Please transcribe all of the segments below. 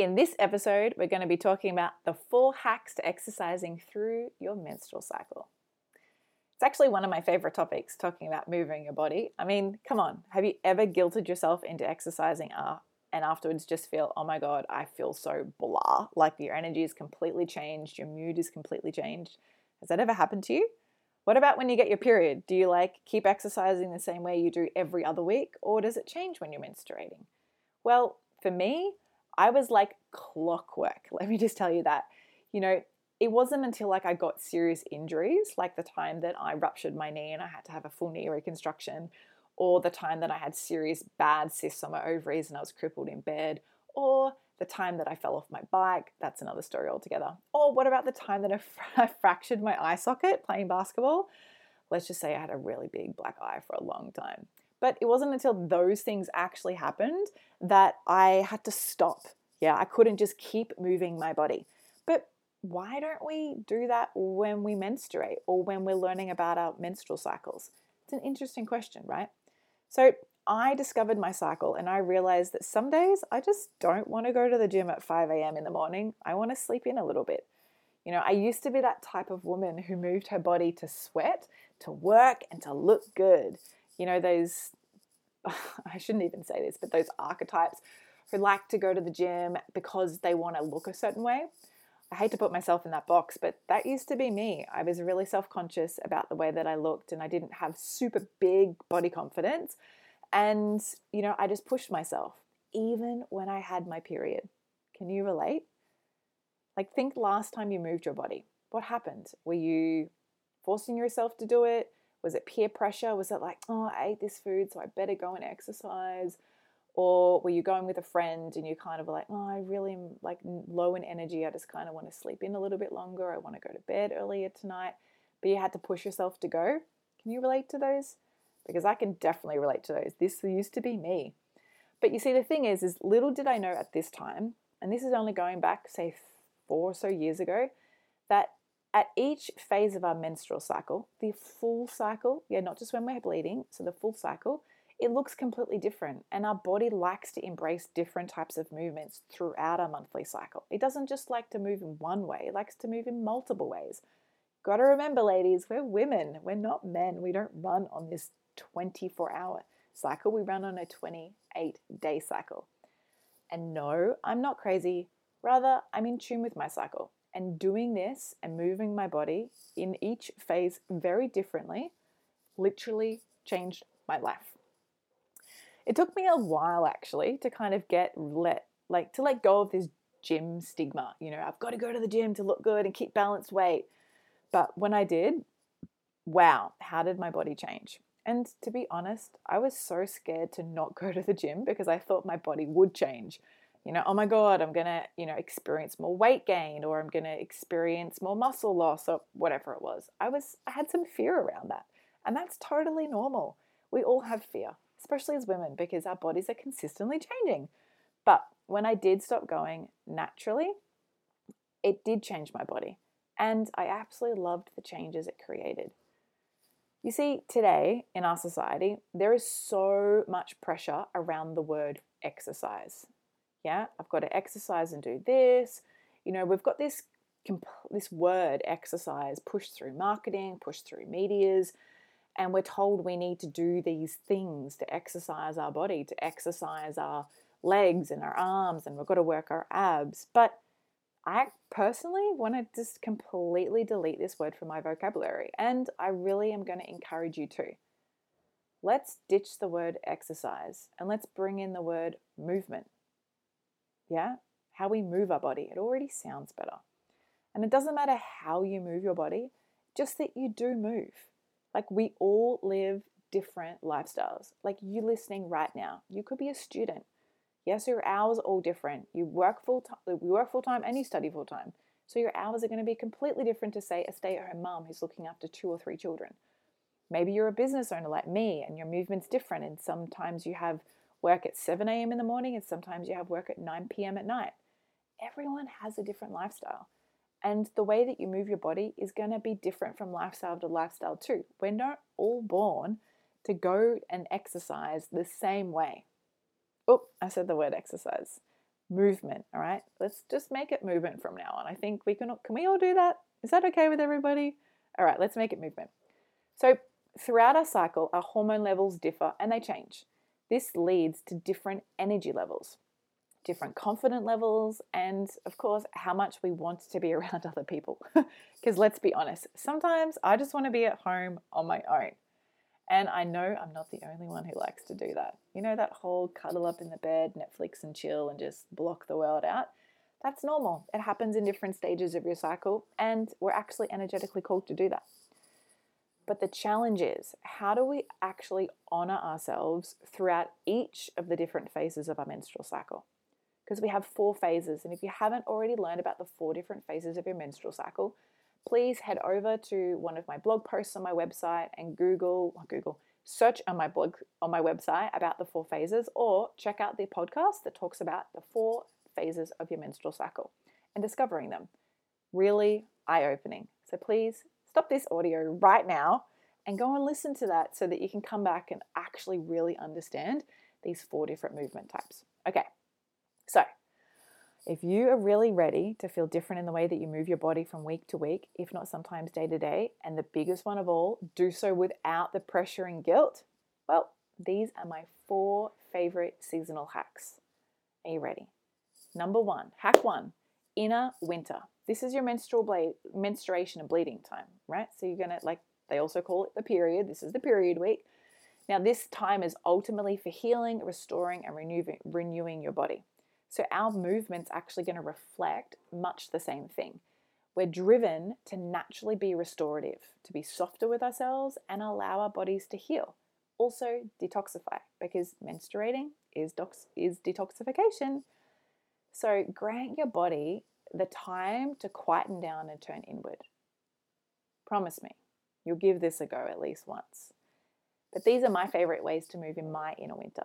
In this episode, we're going to be talking about the four hacks to exercising through your menstrual cycle. It's actually one of my favorite topics, talking about moving your body. I mean, come on, have you ever guilted yourself into exercising uh, and afterwards just feel, oh my God, I feel so blah, like your energy is completely changed, your mood is completely changed? Has that ever happened to you? What about when you get your period? Do you like keep exercising the same way you do every other week, or does it change when you're menstruating? Well, for me, I was like clockwork. Let me just tell you that. You know, it wasn't until like I got serious injuries, like the time that I ruptured my knee and I had to have a full knee reconstruction, or the time that I had serious bad cysts on my ovaries and I was crippled in bed, or the time that I fell off my bike, that's another story altogether. Or what about the time that I fractured my eye socket playing basketball? Let's just say I had a really big black eye for a long time. But it wasn't until those things actually happened that I had to stop. Yeah, I couldn't just keep moving my body. But why don't we do that when we menstruate or when we're learning about our menstrual cycles? It's an interesting question, right? So I discovered my cycle and I realized that some days I just don't want to go to the gym at 5 a.m. in the morning. I want to sleep in a little bit. You know, I used to be that type of woman who moved her body to sweat, to work, and to look good you know, those, I shouldn't even say this, but those archetypes who like to go to the gym because they want to look a certain way. I hate to put myself in that box, but that used to be me. I was really self conscious about the way that I looked and I didn't have super big body confidence. And, you know, I just pushed myself even when I had my period. Can you relate? Like, think last time you moved your body. What happened? Were you forcing yourself to do it? Was it peer pressure? Was it like, oh, I ate this food, so I better go and exercise? Or were you going with a friend and you kind of were like, oh, I really am like low in energy. I just kind of want to sleep in a little bit longer. I want to go to bed earlier tonight. But you had to push yourself to go. Can you relate to those? Because I can definitely relate to those. This used to be me. But you see, the thing is, is little did I know at this time, and this is only going back, say, four or so years ago, that at each phase of our menstrual cycle, the full cycle, yeah, not just when we're bleeding, so the full cycle, it looks completely different. And our body likes to embrace different types of movements throughout our monthly cycle. It doesn't just like to move in one way, it likes to move in multiple ways. Got to remember, ladies, we're women, we're not men. We don't run on this 24 hour cycle, we run on a 28 day cycle. And no, I'm not crazy. Rather, I'm in tune with my cycle. And doing this and moving my body in each phase very differently literally changed my life. It took me a while actually to kind of get let like to let go of this gym stigma. You know, I've got to go to the gym to look good and keep balanced weight. But when I did, wow, how did my body change? And to be honest, I was so scared to not go to the gym because I thought my body would change you know, oh my God, I'm going to, you know, experience more weight gain or I'm going to experience more muscle loss or whatever it was. I was, I had some fear around that. And that's totally normal. We all have fear, especially as women, because our bodies are consistently changing. But when I did stop going naturally, it did change my body. And I absolutely loved the changes it created. You see, today in our society, there is so much pressure around the word exercise. Yeah, I've got to exercise and do this. You know, we've got this this word exercise pushed through marketing, pushed through medias, and we're told we need to do these things to exercise our body, to exercise our legs and our arms, and we've got to work our abs. But I personally want to just completely delete this word from my vocabulary, and I really am going to encourage you to. Let's ditch the word exercise and let's bring in the word movement yeah, how we move our body. It already sounds better. And it doesn't matter how you move your body, just that you do move. Like we all live different lifestyles. Like you listening right now, you could be a student. Yes, your hours are all different. You work full time, you work full time and you study full time. So your hours are going to be completely different to, say, a stay at home mom who's looking after two or three children. Maybe you're a business owner like me and your movement's different, and sometimes you have work at 7 a.m. in the morning and sometimes you have work at 9 p.m. at night. Everyone has a different lifestyle. And the way that you move your body is going to be different from lifestyle to lifestyle, too. We're not all born to go and exercise the same way. Oh, I said the word exercise. Movement, all right? Let's just make it movement from now on. I think we can can we all do that? Is that okay with everybody? All right, let's make it movement. So, throughout our cycle, our hormone levels differ and they change. This leads to different energy levels, different confident levels, and of course, how much we want to be around other people. Because let's be honest, sometimes I just want to be at home on my own. And I know I'm not the only one who likes to do that. You know, that whole cuddle up in the bed, Netflix and chill, and just block the world out? That's normal. It happens in different stages of your cycle, and we're actually energetically called to do that. But the challenge is how do we actually honor ourselves throughout each of the different phases of our menstrual cycle? Because we have four phases, and if you haven't already learned about the four different phases of your menstrual cycle, please head over to one of my blog posts on my website and Google, Google, search on my blog on my website about the four phases or check out the podcast that talks about the four phases of your menstrual cycle and discovering them. Really eye opening. So please stop this audio right now and go and listen to that so that you can come back and actually really understand these four different movement types. Okay, so if you are really ready to feel different in the way that you move your body from week to week, if not sometimes day to day, and the biggest one of all, do so without the pressure and guilt, well, these are my four favorite seasonal hacks. Are you ready? Number one, hack one, inner winter. This is your menstrual bleed, menstruation and bleeding time, right? So you're gonna like they also call it the period. This is the period week. Now, this time is ultimately for healing, restoring, and renewing, renewing your body. So our movement's actually going to reflect much the same thing. We're driven to naturally be restorative, to be softer with ourselves and allow our bodies to heal. Also, detoxify because menstruating is, dox- is detoxification. So, grant your body the time to quieten down and turn inward. Promise me, you'll give this a go at least once. But these are my favorite ways to move in my inner winter.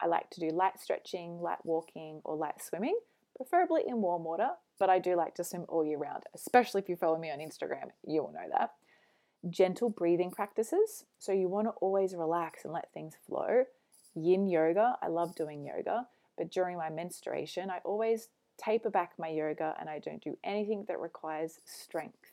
I like to do light stretching, light walking, or light swimming, preferably in warm water, but I do like to swim all year round, especially if you follow me on Instagram, you will know that. Gentle breathing practices, so you want to always relax and let things flow. Yin yoga, I love doing yoga, but during my menstruation, I always taper back my yoga and I don't do anything that requires strength.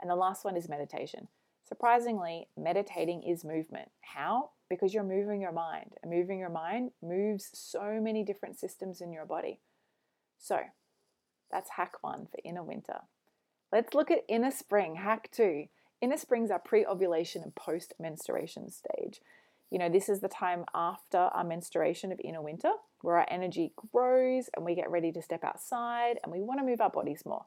And the last one is meditation. Surprisingly, meditating is movement. How? Because you're moving your mind. And moving your mind moves so many different systems in your body. So, that's hack one for inner winter. Let's look at inner spring, hack two. Inner spring's are pre ovulation and post menstruation stage. You know, this is the time after our menstruation of inner winter where our energy grows and we get ready to step outside and we want to move our bodies more.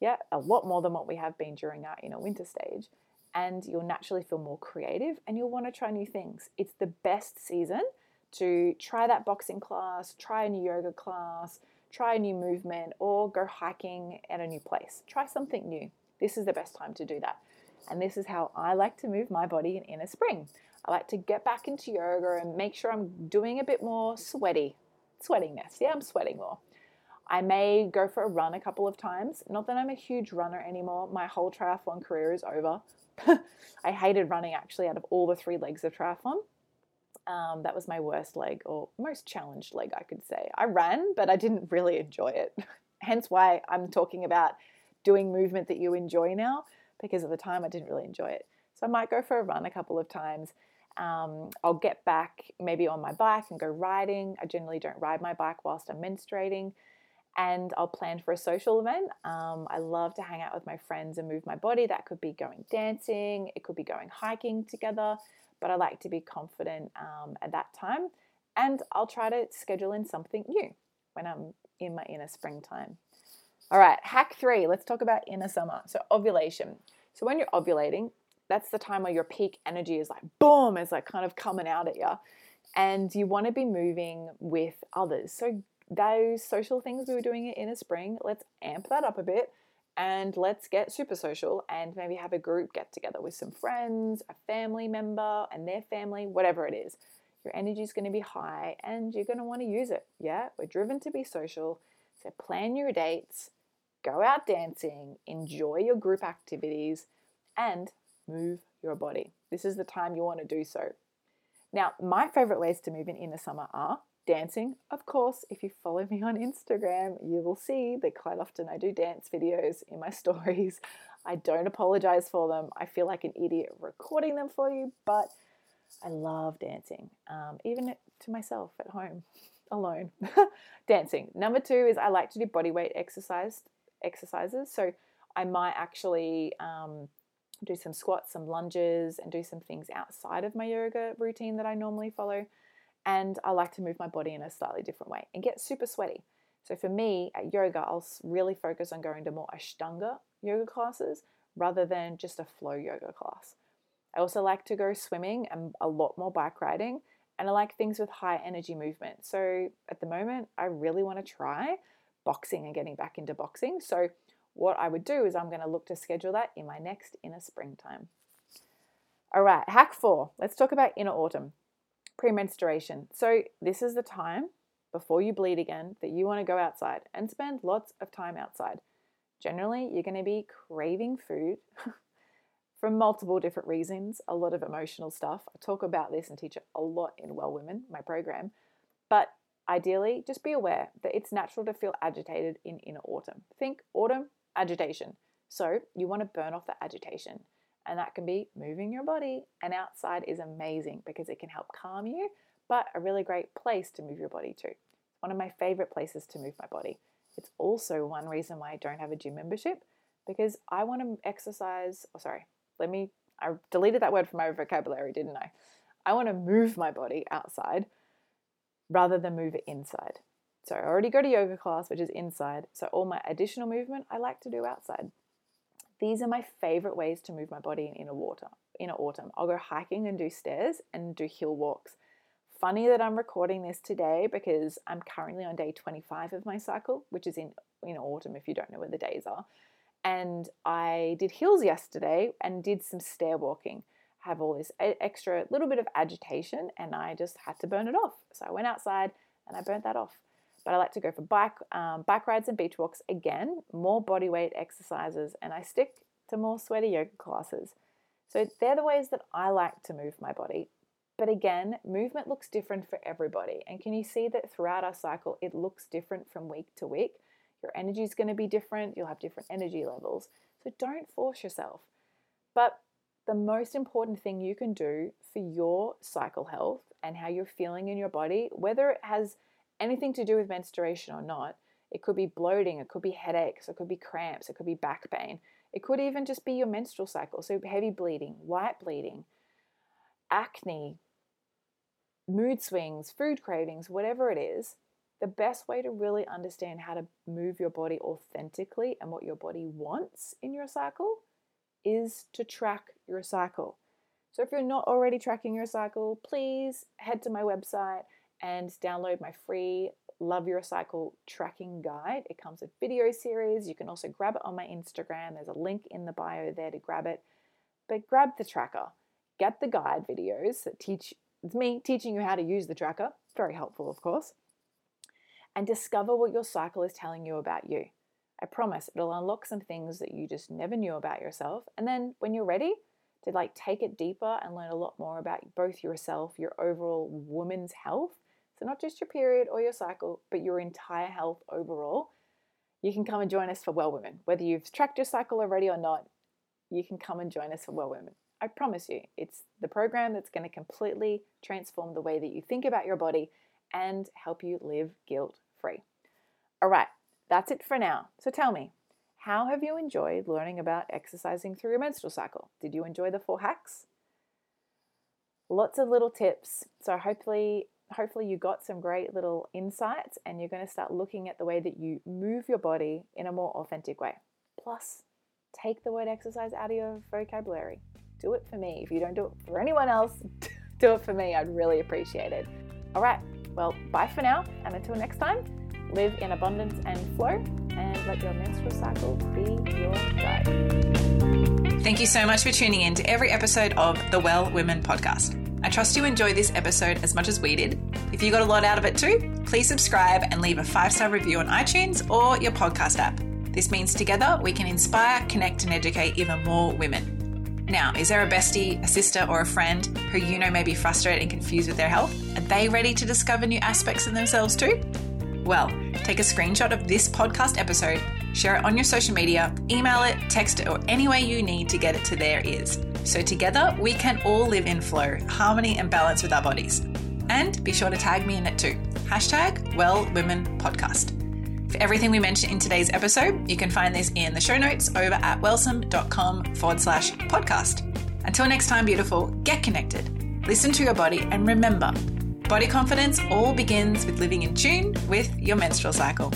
Yeah, a lot more than what we have been during our inner winter stage and you'll naturally feel more creative and you'll want to try new things. It's the best season to try that boxing class, try a new yoga class, try a new movement, or go hiking at a new place. Try something new. This is the best time to do that. And this is how I like to move my body in inner spring. I like to get back into yoga and make sure I'm doing a bit more sweaty. Sweatingness. Yeah, I'm sweating more. I may go for a run a couple of times. Not that I'm a huge runner anymore. My whole triathlon career is over. I hated running actually out of all the three legs of triathlon. Um, that was my worst leg or most challenged leg, I could say. I ran, but I didn't really enjoy it. Hence why I'm talking about doing movement that you enjoy now, because at the time I didn't really enjoy it. So I might go for a run a couple of times. Um, I'll get back maybe on my bike and go riding. I generally don't ride my bike whilst I'm menstruating and I'll plan for a social event. Um, I love to hang out with my friends and move my body. That could be going dancing, it could be going hiking together, but I like to be confident um, at that time. And I'll try to schedule in something new when I'm in my inner springtime. All right, hack three, let's talk about inner summer. So, ovulation. So, when you're ovulating, that's the time where your peak energy is like boom, it's like kind of coming out at you. And you want to be moving with others. So, those social things we were doing in a spring, let's amp that up a bit and let's get super social and maybe have a group get together with some friends, a family member, and their family, whatever it is. Your energy is going to be high and you're going to want to use it. Yeah, we're driven to be social. So plan your dates, go out dancing, enjoy your group activities, and move your body. This is the time you want to do so. Now, my favorite ways to move in the summer are dancing. Of course, if you follow me on Instagram, you will see that quite often I do dance videos in my stories. I don't apologize for them. I feel like an idiot recording them for you, but I love dancing, um, even to myself at home alone. dancing. Number two is I like to do body weight exercise exercises. So I might actually um, do some squats, some lunges, and do some things outside of my yoga routine that I normally follow. And I like to move my body in a slightly different way and get super sweaty. So for me at yoga, I'll really focus on going to more Ashtanga yoga classes rather than just a flow yoga class. I also like to go swimming and a lot more bike riding, and I like things with high energy movement. So at the moment, I really want to try boxing and getting back into boxing. So what I would do is I'm going to look to schedule that in my next inner springtime. All right, hack four. Let's talk about inner autumn, premenstruation. So, this is the time before you bleed again that you want to go outside and spend lots of time outside. Generally, you're going to be craving food for multiple different reasons, a lot of emotional stuff. I talk about this and teach it a lot in Well Women, my program. But ideally, just be aware that it's natural to feel agitated in inner autumn. Think autumn, agitation. So you want to burn off the agitation. And that can be moving your body. And outside is amazing because it can help calm you, but a really great place to move your body to. One of my favorite places to move my body. It's also one reason why I don't have a gym membership because I want to exercise. Oh, sorry, let me, I deleted that word from my vocabulary, didn't I? I want to move my body outside rather than move it inside. So I already go to yoga class, which is inside. So all my additional movement I like to do outside. These are my favorite ways to move my body in inner water, inner autumn. I'll go hiking and do stairs and do hill walks. Funny that I'm recording this today because I'm currently on day 25 of my cycle, which is in in autumn if you don't know where the days are. And I did hills yesterday and did some stair walking. Have all this extra little bit of agitation and I just had to burn it off. So I went outside and I burnt that off but I like to go for bike, um, bike rides and beach walks. Again, more body weight exercises, and I stick to more sweaty yoga classes. So they're the ways that I like to move my body. But again, movement looks different for everybody. And can you see that throughout our cycle, it looks different from week to week? Your energy is going to be different, you'll have different energy levels. So don't force yourself. But the most important thing you can do for your cycle health and how you're feeling in your body, whether it has anything to do with menstruation or not. It could be bloating, it could be headaches, it could be cramps, it could be back pain. It could even just be your menstrual cycle, so heavy bleeding, light bleeding, acne, mood swings, food cravings, whatever it is. The best way to really understand how to move your body authentically and what your body wants in your cycle is to track your cycle. So, if you're not already tracking your cycle, please head to my website and download my free Love Your Cycle tracking guide. It comes with video series. You can also grab it on my Instagram. There's a link in the bio there to grab it. But grab the tracker, get the guide videos that teach it's me teaching you how to use the tracker, It's very helpful, of course, and discover what your cycle is telling you about you. I promise it'll unlock some things that you just never knew about yourself. And then when you're ready to like take it deeper and learn a lot more about both yourself, your overall woman's health, so, not just your period or your cycle, but your entire health overall. You can come and join us for Well Women. Whether you've tracked your cycle already or not, you can come and join us for Well Women. I promise you, it's the program that's going to completely transform the way that you think about your body and help you live guilt free. All right, that's it for now. So tell me, how have you enjoyed learning about exercising through your menstrual cycle? Did you enjoy the four hacks? Lots of little tips. So hopefully hopefully you got some great little insights and you're going to start looking at the way that you move your body in a more authentic way. Plus, take the word exercise out of your vocabulary. Do it for me. If you don't do it for anyone else, do it for me. I'd really appreciate it. All right, well, bye for now. And until next time, live in abundance and flow and let your menstrual cycle be your guide. Thank you so much for tuning in to every episode of the Well Women podcast. I trust you enjoyed this episode as much as we did. If you got a lot out of it too, please subscribe and leave a five star review on iTunes or your podcast app. This means together we can inspire, connect, and educate even more women. Now, is there a bestie, a sister, or a friend who you know may be frustrated and confused with their health? Are they ready to discover new aspects of themselves too? Well, take a screenshot of this podcast episode, share it on your social media, email it, text it, or any way you need to get it to their ears. So together we can all live in flow, harmony, and balance with our bodies. And be sure to tag me in it too. Hashtag Well Women Podcast. For everything we mentioned in today's episode, you can find this in the show notes over at wellsome.com forward slash podcast. Until next time, beautiful, get connected, listen to your body, and remember body confidence all begins with living in tune with your menstrual cycle.